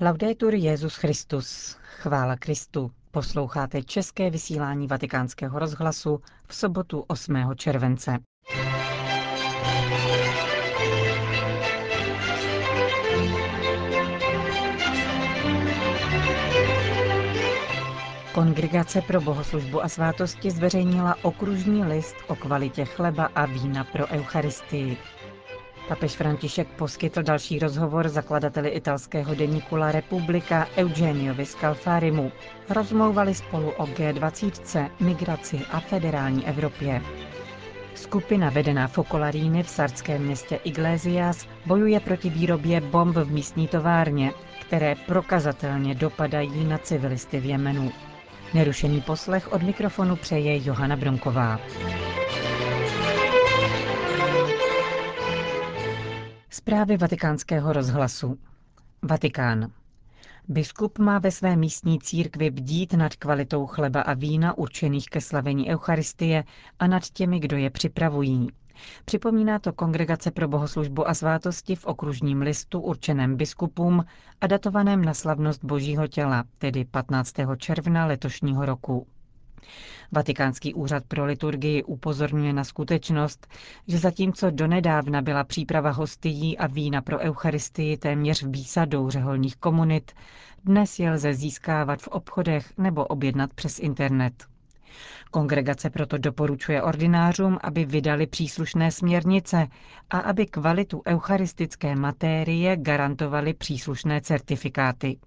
Laudetur Jezus Christus. Chvála Kristu. Posloucháte české vysílání Vatikánského rozhlasu v sobotu 8. července. Kongregace pro bohoslužbu a svátosti zveřejnila okružní list o kvalitě chleba a vína pro Eucharistii. Papež František poskytl další rozhovor zakladateli italského deníku La Repubblica Eugeniovi Scalfarimu. Rozmlouvali spolu o G20, migraci a federální Evropě. Skupina vedená Focolarini v sardském městě Iglesias bojuje proti výrobě bomb v místní továrně, které prokazatelně dopadají na civilisty v Jemenu. Nerušený poslech od mikrofonu přeje Johana Bronková. Zprávy vatikánského rozhlasu. Vatikán. Biskup má ve své místní církvi bdít nad kvalitou chleba a vína určených ke slavení Eucharistie a nad těmi, kdo je připravují. Připomíná to Kongregace pro bohoslužbu a svátosti v okružním listu určeném biskupům a datovaném na slavnost Božího těla, tedy 15. června letošního roku. Vatikánský úřad pro liturgii upozorňuje na skutečnost, že zatímco donedávna byla příprava hostií a vína pro Eucharistii téměř výsadou řeholních komunit, dnes je lze získávat v obchodech nebo objednat přes internet. Kongregace proto doporučuje ordinářům, aby vydali příslušné směrnice a aby kvalitu eucharistické matérie garantovaly příslušné certifikáty.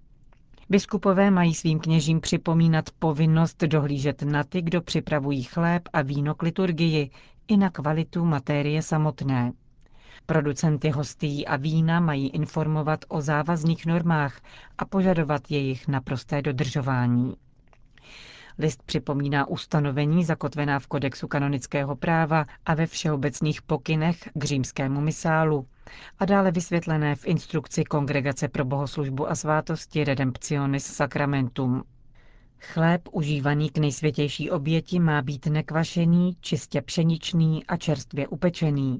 Biskupové mají svým kněžím připomínat povinnost dohlížet na ty, kdo připravují chléb a víno k liturgii, i na kvalitu matérie samotné. Producenty hostií a vína mají informovat o závazných normách a požadovat jejich naprosté dodržování. List připomíná ustanovení zakotvená v kodexu kanonického práva a ve všeobecných pokynech k římskému misálu a dále vysvětlené v instrukci Kongregace pro bohoslužbu a svátosti Redemptionis Sacramentum. Chléb užívaný k nejsvětější oběti má být nekvašený, čistě pšeničný a čerstvě upečený.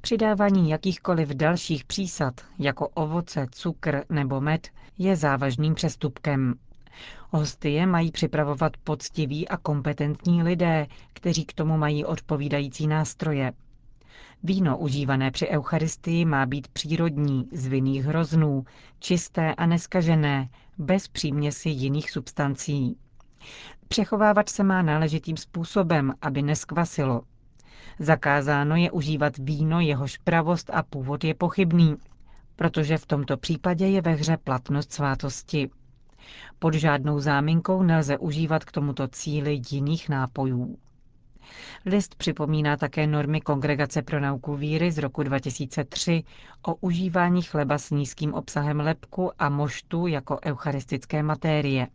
Přidávání jakýchkoliv dalších přísad, jako ovoce, cukr nebo med, je závažným přestupkem. Hostie mají připravovat poctiví a kompetentní lidé, kteří k tomu mají odpovídající nástroje. Víno užívané při Eucharistii má být přírodní, z vinných hroznů, čisté a neskažené, bez příměsi jiných substancí. Přechovávat se má náležitým způsobem, aby neskvasilo. Zakázáno je užívat víno, jehož pravost a původ je pochybný, protože v tomto případě je ve hře platnost svátosti. Pod žádnou záminkou nelze užívat k tomuto cíli jiných nápojů. List připomíná také normy Kongregace pro nauku víry z roku 2003 o užívání chleba s nízkým obsahem lepku a moštu jako eucharistické matérie.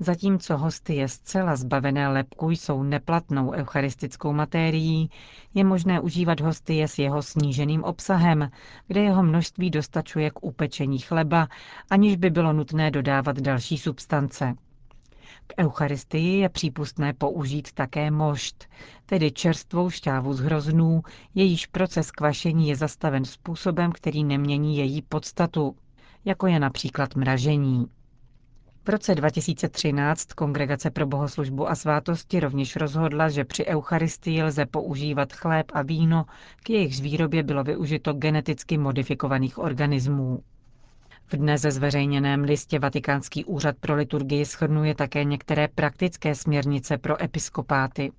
Zatímco hostie zcela zbavené lepku jsou neplatnou eucharistickou matérií, je možné užívat hostie s jeho sníženým obsahem, kde jeho množství dostačuje k upečení chleba, aniž by bylo nutné dodávat další substance. K Eucharistii je přípustné použít také mošt, tedy čerstvou šťávu z hroznů, jejíž proces kvašení je zastaven způsobem, který nemění její podstatu, jako je například mražení. V roce 2013 Kongregace pro bohoslužbu a svátosti rovněž rozhodla, že při Eucharistii lze používat chléb a víno, k jejichž výrobě bylo využito geneticky modifikovaných organismů. V dnes zveřejněném listě Vatikánský úřad pro liturgii schrnuje také některé praktické směrnice pro episkopáty.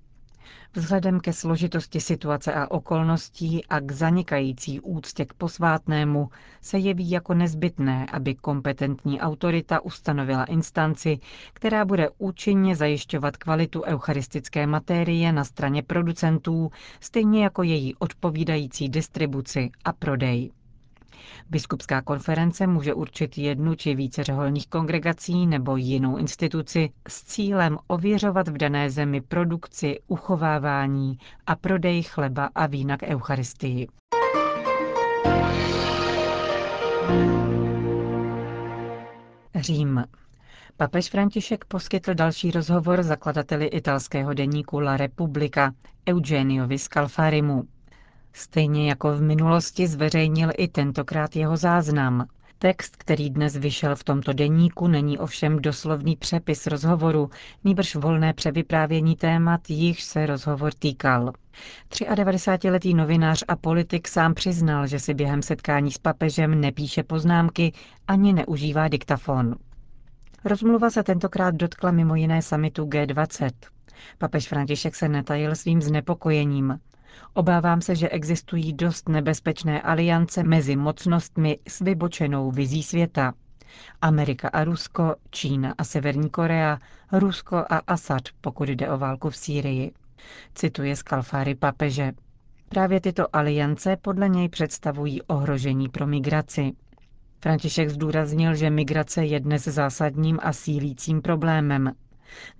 Vzhledem ke složitosti situace a okolností a k zanikající úctě k posvátnému se jeví jako nezbytné, aby kompetentní autorita ustanovila instanci, která bude účinně zajišťovat kvalitu eucharistické matérie na straně producentů, stejně jako její odpovídající distribuci a prodej. Biskupská konference může určit jednu či více řeholních kongregací nebo jinou instituci s cílem ověřovat v dané zemi produkci, uchovávání a prodej chleba a vína k Eucharistii. Řím. Papež František poskytl další rozhovor zakladateli italského deníku La Repubblica Eugeniovi Scalfarimu. Stejně jako v minulosti zveřejnil i tentokrát jeho záznam. Text, který dnes vyšel v tomto denníku, není ovšem doslovný přepis rozhovoru, nýbrž volné převyprávění témat, jichž se rozhovor týkal. 93-letý novinář a politik sám přiznal, že si během setkání s papežem nepíše poznámky ani neužívá diktafon. Rozmluva se tentokrát dotkla mimo jiné samitu G20. Papež František se netajil svým znepokojením. Obávám se, že existují dost nebezpečné aliance mezi mocnostmi s vybočenou vizí světa. Amerika a Rusko, Čína a Severní Korea, Rusko a Asad, pokud jde o válku v Sýrii. Cituje z Kalfáry papeže. Právě tyto aliance podle něj představují ohrožení pro migraci. František zdůraznil, že migrace je dnes zásadním a sílícím problémem.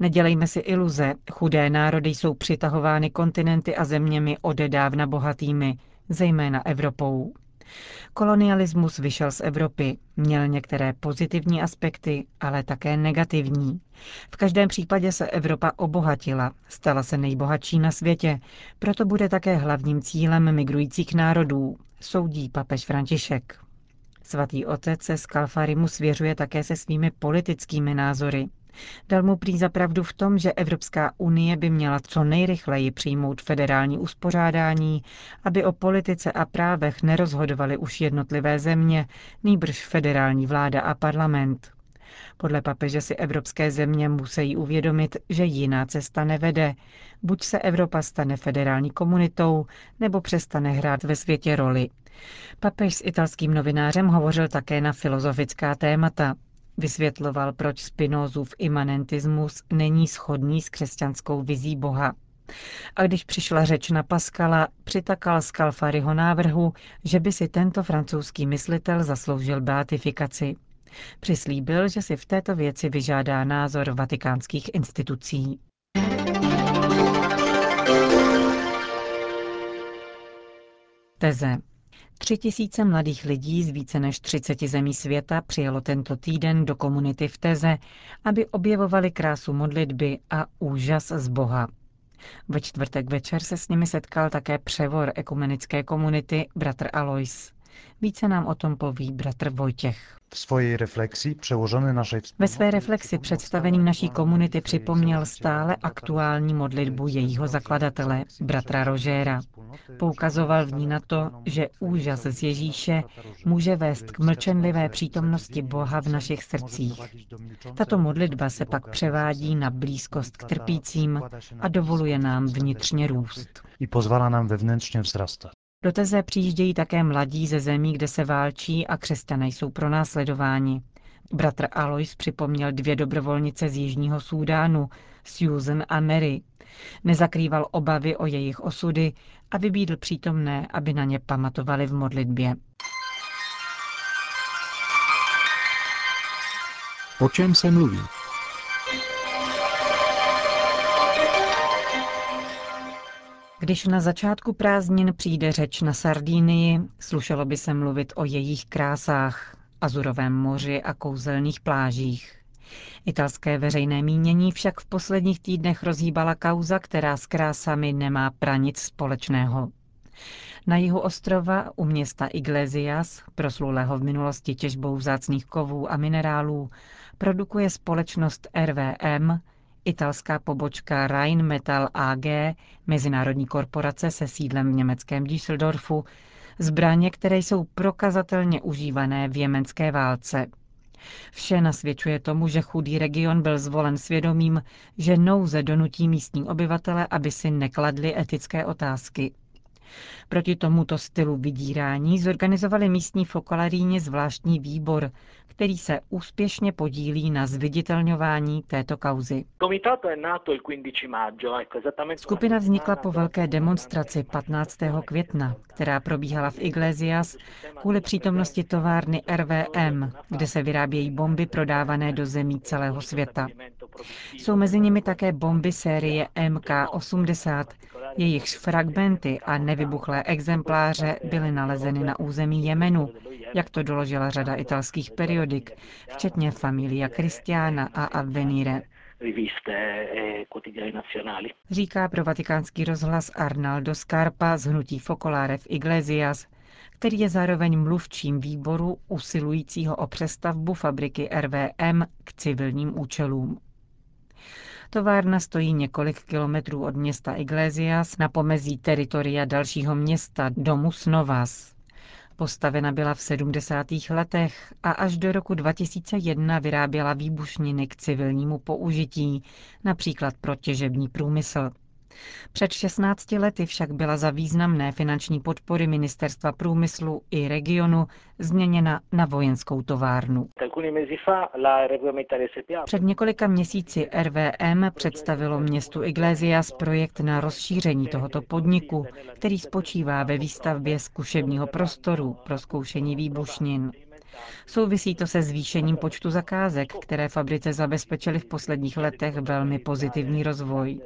Nedělejme si iluze, chudé národy jsou přitahovány kontinenty a zeměmi odedávna bohatými, zejména Evropou. Kolonialismus vyšel z Evropy, měl některé pozitivní aspekty, ale také negativní. V každém případě se Evropa obohatila, stala se nejbohatší na světě, proto bude také hlavním cílem migrujících národů, soudí papež František. Svatý otec se z Kalfarimu svěřuje také se svými politickými názory. Dal mu prý zapravdu v tom, že Evropská unie by měla co nejrychleji přijmout federální uspořádání, aby o politice a právech nerozhodovaly už jednotlivé země, nýbrž federální vláda a parlament. Podle papeže si evropské země musí uvědomit, že jiná cesta nevede. Buď se Evropa stane federální komunitou, nebo přestane hrát ve světě roli. Papež s italským novinářem hovořil také na filozofická témata. Vysvětloval, proč Spinozův imanentismus není schodný s křesťanskou vizí Boha. A když přišla řeč na Paskala, přitakal Scalfariho návrhu, že by si tento francouzský myslitel zasloužil beatifikaci. Přislíbil, že si v této věci vyžádá názor vatikánských institucí. Teze. Tři tisíce mladých lidí z více než 30 zemí světa přijelo tento týden do komunity v Teze, aby objevovali krásu modlitby a úžas z Boha. Ve čtvrtek večer se s nimi setkal také převor ekumenické komunity bratr Alois. Více nám o tom poví bratr Vojtěch. V reflexi našej Ve své reflexi představením naší komunity připomněl stále aktuální modlitbu jejího zakladatele, bratra Rožéra. Poukazoval v ní na to, že úžas z Ježíše může vést k mlčenlivé přítomnosti Boha v našich srdcích. Tato modlitba se pak převádí na blízkost k trpícím a dovoluje nám vnitřně růst. I pozvala nám vevnitřně vzrastat. Do Teze přijíždějí také mladí ze zemí, kde se válčí a křesťané jsou pronásledováni. Bratr Alois připomněl dvě dobrovolnice z Jižního Súdánu, Susan a Mary. Nezakrýval obavy o jejich osudy a vybídl přítomné, aby na ně pamatovali v modlitbě. O čem se mluví? Když na začátku prázdnin přijde řeč na Sardínii, slušelo by se mluvit o jejich krásách, Azurovém moři a kouzelných plážích. Italské veřejné mínění však v posledních týdnech rozhýbala kauza, která s krásami nemá pranic společného. Na jihu ostrova u města Iglesias, proslulého v minulosti těžbou vzácných kovů a minerálů, produkuje společnost RVM, italská pobočka Rheinmetall AG, mezinárodní korporace se sídlem v německém Düsseldorfu, zbraně, které jsou prokazatelně užívané v jemenské válce. Vše nasvědčuje tomu, že chudý region byl zvolen svědomím, že nouze donutí místní obyvatele, aby si nekladli etické otázky. Proti tomuto stylu vydírání zorganizovali místní fokolaríni zvláštní výbor, který se úspěšně podílí na zviditelňování této kauzy. Skupina vznikla po velké demonstraci 15. května, která probíhala v Iglesias kvůli přítomnosti továrny RVM, kde se vyrábějí bomby prodávané do zemí celého světa. Jsou mezi nimi také bomby série MK80, jejichž fragmenty a nevybuchlé exempláře byly nalezeny na území Jemenu, jak to doložila řada italských periodik, včetně Familia Cristiana a Avvenire. Říká pro vatikánský rozhlas Arnaldo Scarpa z hnutí Focolare v Iglesias, který je zároveň mluvčím výboru usilujícího o přestavbu fabriky RVM k civilním účelům. Továrna stojí několik kilometrů od města Iglesias na pomezí teritoria dalšího města Domus Novas. Postavena byla v 70. letech a až do roku 2001 vyráběla výbušniny k civilnímu použití, například pro těžební průmysl. Před 16 lety však byla za významné finanční podpory Ministerstva průmyslu i regionu změněna na vojenskou továrnu. Před několika měsíci RVM představilo městu Iglesias projekt na rozšíření tohoto podniku, který spočívá ve výstavbě zkušebního prostoru pro zkoušení výbušnin. Souvisí to se zvýšením počtu zakázek, které fabrice zabezpečily v posledních letech velmi pozitivní rozvoj.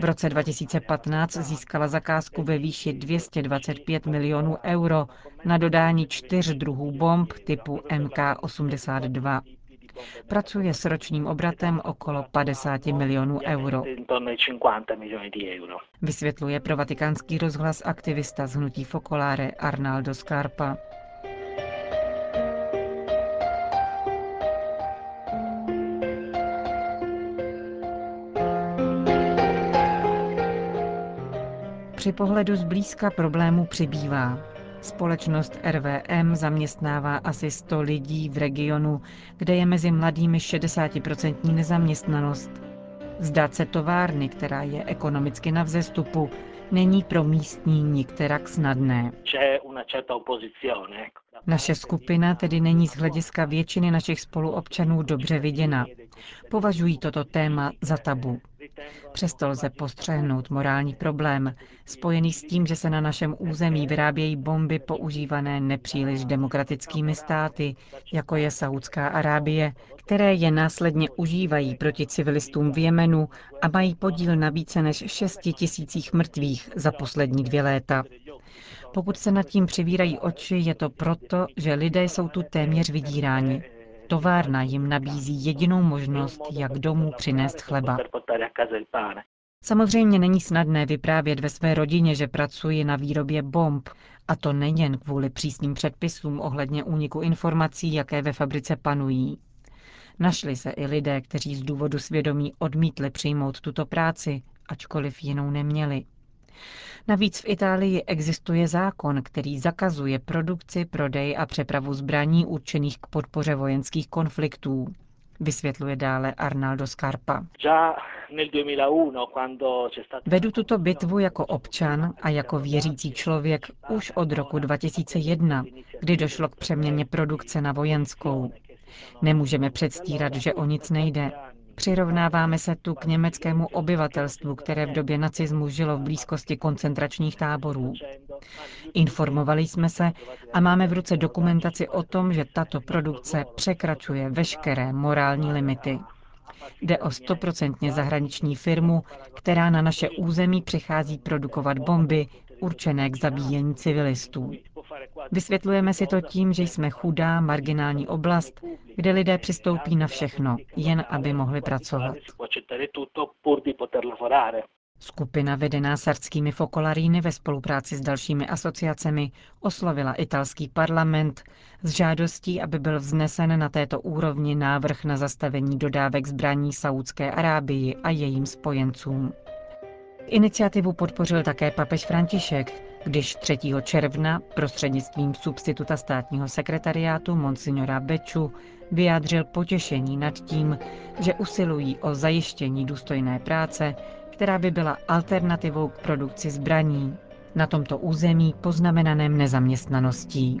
V roce 2015 získala zakázku ve výši 225 milionů euro na dodání čtyř druhů bomb typu MK82. Pracuje s ročním obratem okolo 50 milionů euro. Vysvětluje pro vatikánský rozhlas aktivista z hnutí Focolare Arnaldo Scarpa. Při pohledu zblízka problémů přibývá. Společnost RVM zaměstnává asi 100 lidí v regionu, kde je mezi mladými 60% nezaměstnanost. Zdát se továrny, která je ekonomicky na vzestupu, není pro místní nikterak snadné. Naše skupina tedy není z hlediska většiny našich spoluobčanů dobře viděna. Považují toto téma za tabu. Přesto lze postřehnout morální problém, spojený s tím, že se na našem území vyrábějí bomby používané nepříliš demokratickými státy, jako je Saudská Arábie, které je následně užívají proti civilistům v Jemenu a mají podíl na více než 6 tisících mrtvých za poslední dvě léta. Pokud se nad tím přivírají oči, je to proto, že lidé jsou tu téměř vydíráni. Továrna jim nabízí jedinou možnost, jak domů přinést chleba. Samozřejmě není snadné vyprávět ve své rodině, že pracuji na výrobě bomb, a to nejen kvůli přísným předpisům ohledně úniku informací, jaké ve fabrice panují. Našli se i lidé, kteří z důvodu svědomí odmítli přijmout tuto práci, ačkoliv jinou neměli. Navíc v Itálii existuje zákon, který zakazuje produkci, prodej a přepravu zbraní určených k podpoře vojenských konfliktů. Vysvětluje dále Arnaldo Scarpa. Vedu tuto bitvu jako občan a jako věřící člověk už od roku 2001, kdy došlo k přeměně produkce na vojenskou. Nemůžeme předstírat, že o nic nejde. Přirovnáváme se tu k německému obyvatelstvu, které v době nacismu žilo v blízkosti koncentračních táborů. Informovali jsme se a máme v ruce dokumentaci o tom, že tato produkce překračuje veškeré morální limity. Jde o stoprocentně zahraniční firmu, která na naše území přichází produkovat bomby určené k zabíjení civilistů. Vysvětlujeme si to tím, že jsme chudá, marginální oblast, kde lidé přistoupí na všechno, jen aby mohli pracovat. Skupina vedená sardskými fokolaríny ve spolupráci s dalšími asociacemi oslovila italský parlament s žádostí, aby byl vznesen na této úrovni návrh na zastavení dodávek zbraní Saudské Arábii a jejím spojencům. Iniciativu podpořil také papež František, když 3. června prostřednictvím substituta státního sekretariátu Monsignora Beču vyjádřil potěšení nad tím, že usilují o zajištění důstojné práce, která by byla alternativou k produkci zbraní na tomto území poznamenaném nezaměstnaností.